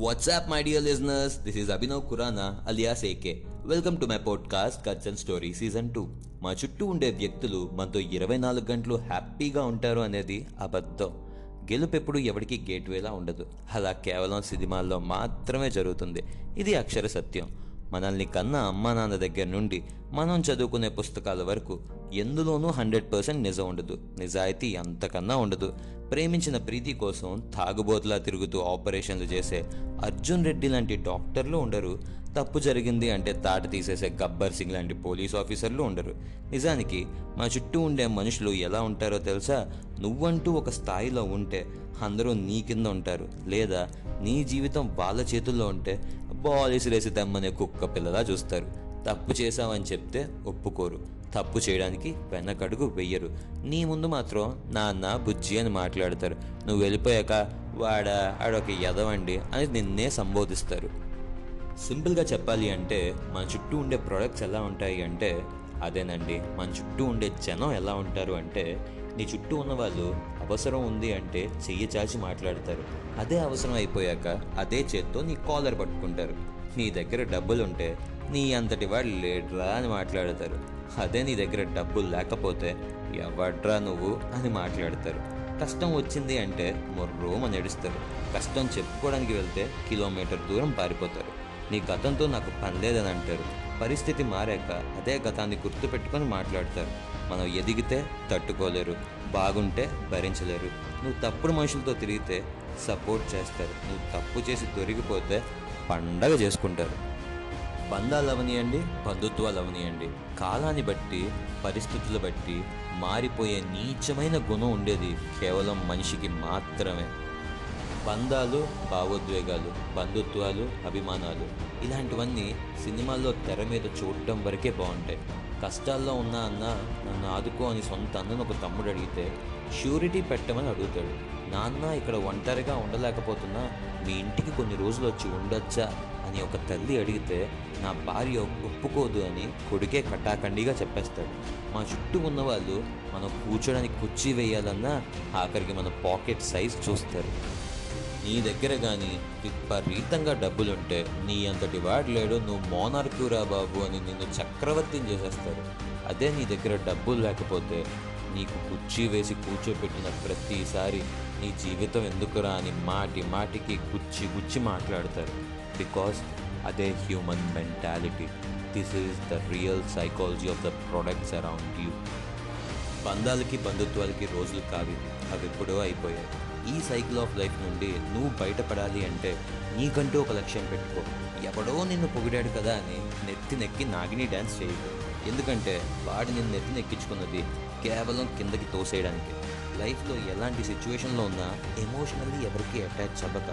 What's up, my dear listeners? This is Abhinav Kurana, alias AK. Welcome to my podcast cuts and story season two మా చుట్టూ ఉండే వ్యక్తులు మనతో ఇరవై నాలుగు గంటలు హ్యాపీగా ఉంటారు అనేది అబద్ధం. గెలుపు ఎప్పుడు ఎవరికి గేట్వేలా ఉండదు. అలా కేవలం సినిమాల్లో మాత్రమే జరుగుతుంది. ఇది అక్షర సత్యం. మనల్ని కన్న అమ్మా నాన్న దగ్గర నుండి మనం చదువుకునే పుస్తకాల వరకు ఎందులోనూ హండ్రెడ్ పర్సెంట్ నిజం ఉండదు. నిజాయితీ అంతకన్నా ఉండదు. ప్రేమించిన ప్రీతి కోసం తాగుబోతులా తిరుగుతూ ఆపరేషన్లు చేసే అర్జున్ రెడ్డి లాంటి డాక్టర్లు ఉండరు. తప్పు జరిగింది అంటే తాట తీసేసే గబ్బర్ సింగ్ లాంటి పోలీస్ ఆఫీసర్లు ఉండరు. నిజానికి మా చుట్టూ ఉండే మనుషులు ఎలా ఉంటారో తెలుసా? నువ్వంటూ ఒక స్థాయిలో ఉంటే అందరూ నీ కింద ఉంటారు. లేదా నీ జీవితం వాళ్ళ చేతుల్లో ఉంటే బాల్ ఇసిరేసి తెమ్మనే కుక్క పిల్లలా చూస్తారు. తప్పు చేశావని చెప్తే ఒప్పుకోరు. తప్పు చేయడానికి వెనకడుగు వెయ్యరు. నీ ముందు మాత్రం నాన్న బుజ్జి అని మాట్లాడతారు. నువ్వు వెళ్ళిపోయాక వాడా ఆడొక ఎదవండి అని నిన్నే సంబోధిస్తారు. సింపుల్గా చెప్పాలి అంటే మన చుట్టూ ఉండే ప్రొడక్ట్స్ ఎలా ఉంటాయి అంటే అదేనండి. మన చుట్టూ ఉండే జనం ఎలా ఉంటారు అంటే నీ చుట్టూ ఉన్నవాళ్ళు అవసరం ఉంది అంటే చెయ్యి చాచి మాట్లాడతారు. అదే అవసరం అయిపోయాక అదే చేత్తో నీ కాలర్ పట్టుకుంటారు. నీ దగ్గర డబ్బులుంటే నీ అంతటి వాడు లేడ్రా అని మాట్లాడతారు. అదే నీ దగ్గర డబ్బులు లేకపోతే ఎవడ్రా నువ్వు అని మాట్లాడతారు. కష్టం వచ్చింది అంటే మొర్రోమని నడుస్తారు కష్టం చెప్పుకోవడానికి వెళ్తే కిలోమీటర్ దూరం పారిపోతారు. నీ గతంతో నాకు పనిలేదని అంటారు. పరిస్థితి మారాక అదే గతాన్ని గుర్తుపెట్టుకొని మాట్లాడతారు. మనం ఎదిగితే తట్టుకోలేరు బాగుంటే భరించలేరు. నువ్వు తప్పుడు మనుషులతో తిరిగితే సపోర్ట్ చేస్తారు. నువ్వు తప్పు చేసి దొరికిపోతే పండగ చేసుకుంటారు. బంధాలు అవనియండి బంధుత్వాలు అవనియండి. కాలాన్ని బట్టి పరిస్థితులు బట్టి మారిపోయే నీచమైన గుణం ఉండేది కేవలం మనిషికి మాత్రమే. బంధాలు భావోద్వేగాలు బంధుత్వాలు అభిమానాలు ఇలాంటివన్నీ సినిమాల్లో తెర మీద చూడటం వరకే బాగుంటాయి. కష్టాల్లో ఉన్నా అన్న నన్ను ఆదుకో అని సొంత అన్నను ఒక తమ్ముడు అడిగితే షూరిటీ పెట్టమని అడుగుతాడు. నాన్న ఇక్కడ ఒంటరిగా ఉండలేకపోతున్నా మీ ఇంటికి కొన్ని రోజులు వచ్చి ఉండొచ్చా? అని ఒక తల్లి అడిగితే నా భార్య ఒప్పుకోదు అని కొడుకే కటాకండిగా చెప్పేస్తాడు. మా చుట్టూ ఉన్న వాళ్ళు మనం కూర్చోడానికి కుర్చీ వేయాలన్నా ఆఖరికి మన పాకెట్ సైజ్ చూస్తారు. నీ దగ్గర కానీ విపరీతంగా డబ్బులుంటే నీ అంతటి వాడు లేడు నువ్వు మోనార్కురా బాబు అని నిన్ను చక్రవర్తిని చేసేస్తారు. అదే నీ దగ్గర డబ్బులు లేకపోతే నీకు కుర్చీ వేసి కూర్చోబెట్టిన ప్రతిసారి నీ జీవితం ఎందుకురా అని మాటి మాటికి గుచ్చి గుచ్చి మాట్లాడతారు. బికాస్ అదే human mentality. This is the real psychology of the products around you. బంధాలకి బంధుత్వాలకి రోజులు కావి అవి ఎప్పుడో అయిపోయాయి. ఈ సైకిల్ ఆఫ్ లైఫ్ నుండి నువ్వు బయటపడాలి అంటే నీకంటూ ఒక లక్ష్యం పెట్టుకో. ఎవడో నిన్ను పొగిడాడు కదా అని నెత్తి నెక్కి నాగిని డ్యాన్స్ చేయదు ఎందుకంటే వాడు నిన్ను నెత్తి నెక్కించుకున్నది కేవలం కిందకి తోసేయడానికి. లైఫ్లో ఎలాంటి సిచ్యువేషన్లో ఉన్నా ఎమోషనల్లీ ఎవరికి అటాచ్ అవ్వక.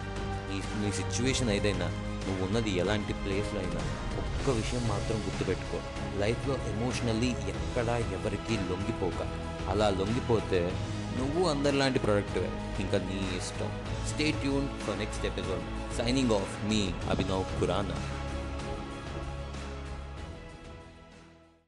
నీ నీ సిచ్యువేషన్ ఏదైనా నువ్వు ఉన్నది ఎలాంటి ప్లేస్లో అయినా ఒక్క విషయం మాత్రం గుర్తుపెట్టుకో. లైఫ్లో ఎమోషనల్లీ ఎక్కడా ఎవరికి లొంగిపోక. అలా లొంగిపోతే నువ్వు అందరిలాంటి ప్రొడక్ట్వే ఇంకా నీ ఇష్టం. Stay tune for next episode signing off me Abhinav Khurana.